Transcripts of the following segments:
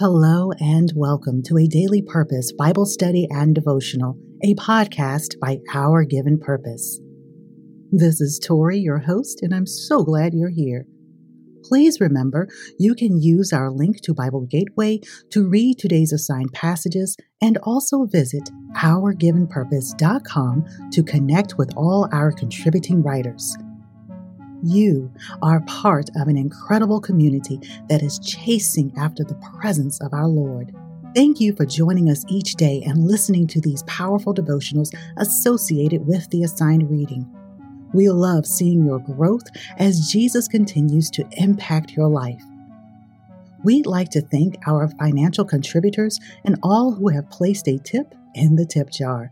Hello and welcome to a Daily Purpose Bible study and devotional, a podcast by Our Given Purpose. This is Tori, your host, and I'm so glad you're here. Please remember you can use our link to Bible Gateway to read today's assigned passages and also visit ourgivenpurpose.com to connect with all our contributing writers. You are part of an incredible community that is chasing after the presence of our Lord. Thank you for joining us each day and listening to these powerful devotionals associated with the assigned reading. We love seeing your growth as Jesus continues to impact your life. We'd like to thank our financial contributors and all who have placed a tip in the tip jar.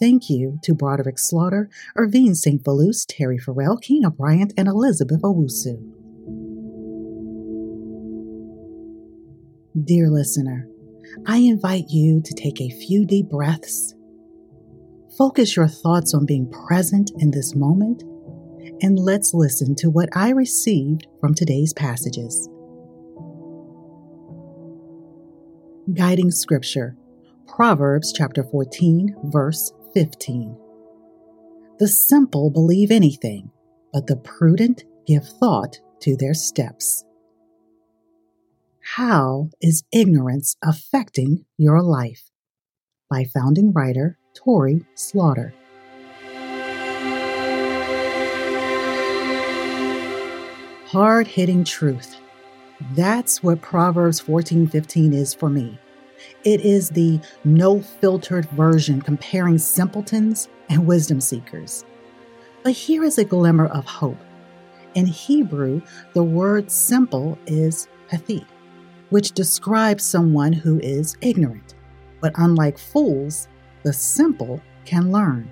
Thank you to Broderick Slaughter, Irvine St. Felus, Terry Farrell, Keena Bryant, and Elizabeth Owusu. Dear listener, I invite you to take a few deep breaths. Focus your thoughts on being present in this moment, and let's listen to what I received from today's passages. Guiding Scripture Proverbs chapter 14, verse 15. The simple believe anything, but the prudent give thought to their steps. How is ignorance affecting your life? By founding writer Tori Slaughter. Hard hitting truth. That's what Proverbs 14:15 is for me. It is the no filtered version comparing simpletons and wisdom seekers. But here is a glimmer of hope. In Hebrew, the word simple is pathi, which describes someone who is ignorant. But unlike fools, the simple can learn.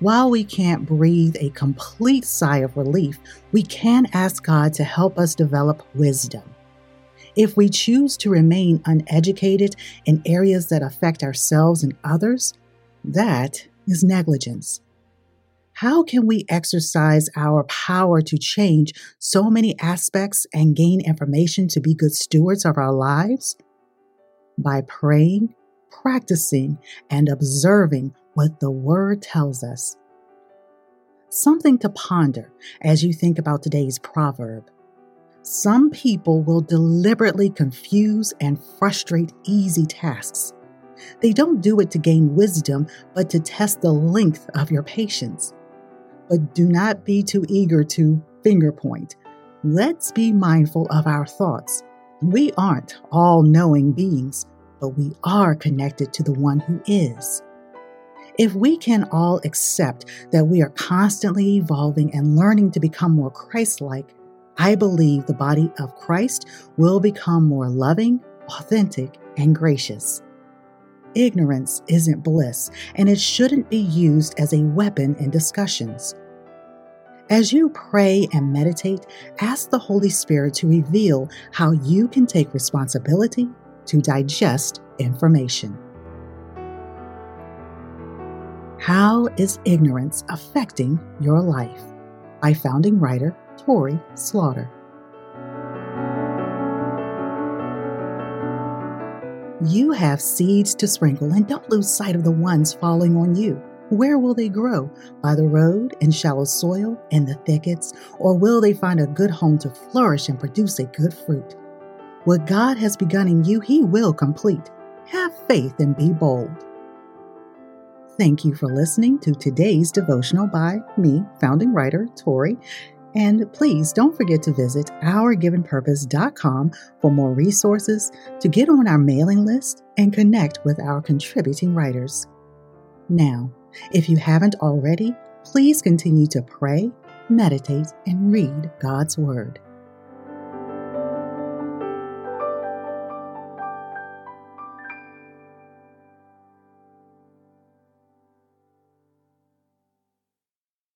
While we can't breathe a complete sigh of relief, we can ask God to help us develop wisdom. If we choose to remain uneducated in areas that affect ourselves and others, that is negligence. How can we exercise our power to change so many aspects and gain information to be good stewards of our lives? By praying, practicing, and observing what the Word tells us. Something to ponder as you think about today's proverb. Some people will deliberately confuse and frustrate easy tasks. They don't do it to gain wisdom, but to test the length of your patience. But do not be too eager to finger point. Let's be mindful of our thoughts. We aren't all knowing beings, but we are connected to the one who is. If we can all accept that we are constantly evolving and learning to become more Christ like, I believe the body of Christ will become more loving, authentic, and gracious. Ignorance isn't bliss, and it shouldn't be used as a weapon in discussions. As you pray and meditate, ask the Holy Spirit to reveal how you can take responsibility to digest information. How is ignorance affecting your life? By founding writer Tori Slaughter. You have seeds to sprinkle, and don't lose sight of the ones falling on you. Where will they grow? By the road, in shallow soil, in the thickets, or will they find a good home to flourish and produce a good fruit? What God has begun in you, He will complete. Have faith and be bold. Thank you for listening to today's devotional by me, founding writer Tori. And please don't forget to visit ourgivenpurpose.com for more resources to get on our mailing list and connect with our contributing writers. Now, if you haven't already, please continue to pray, meditate, and read God's Word.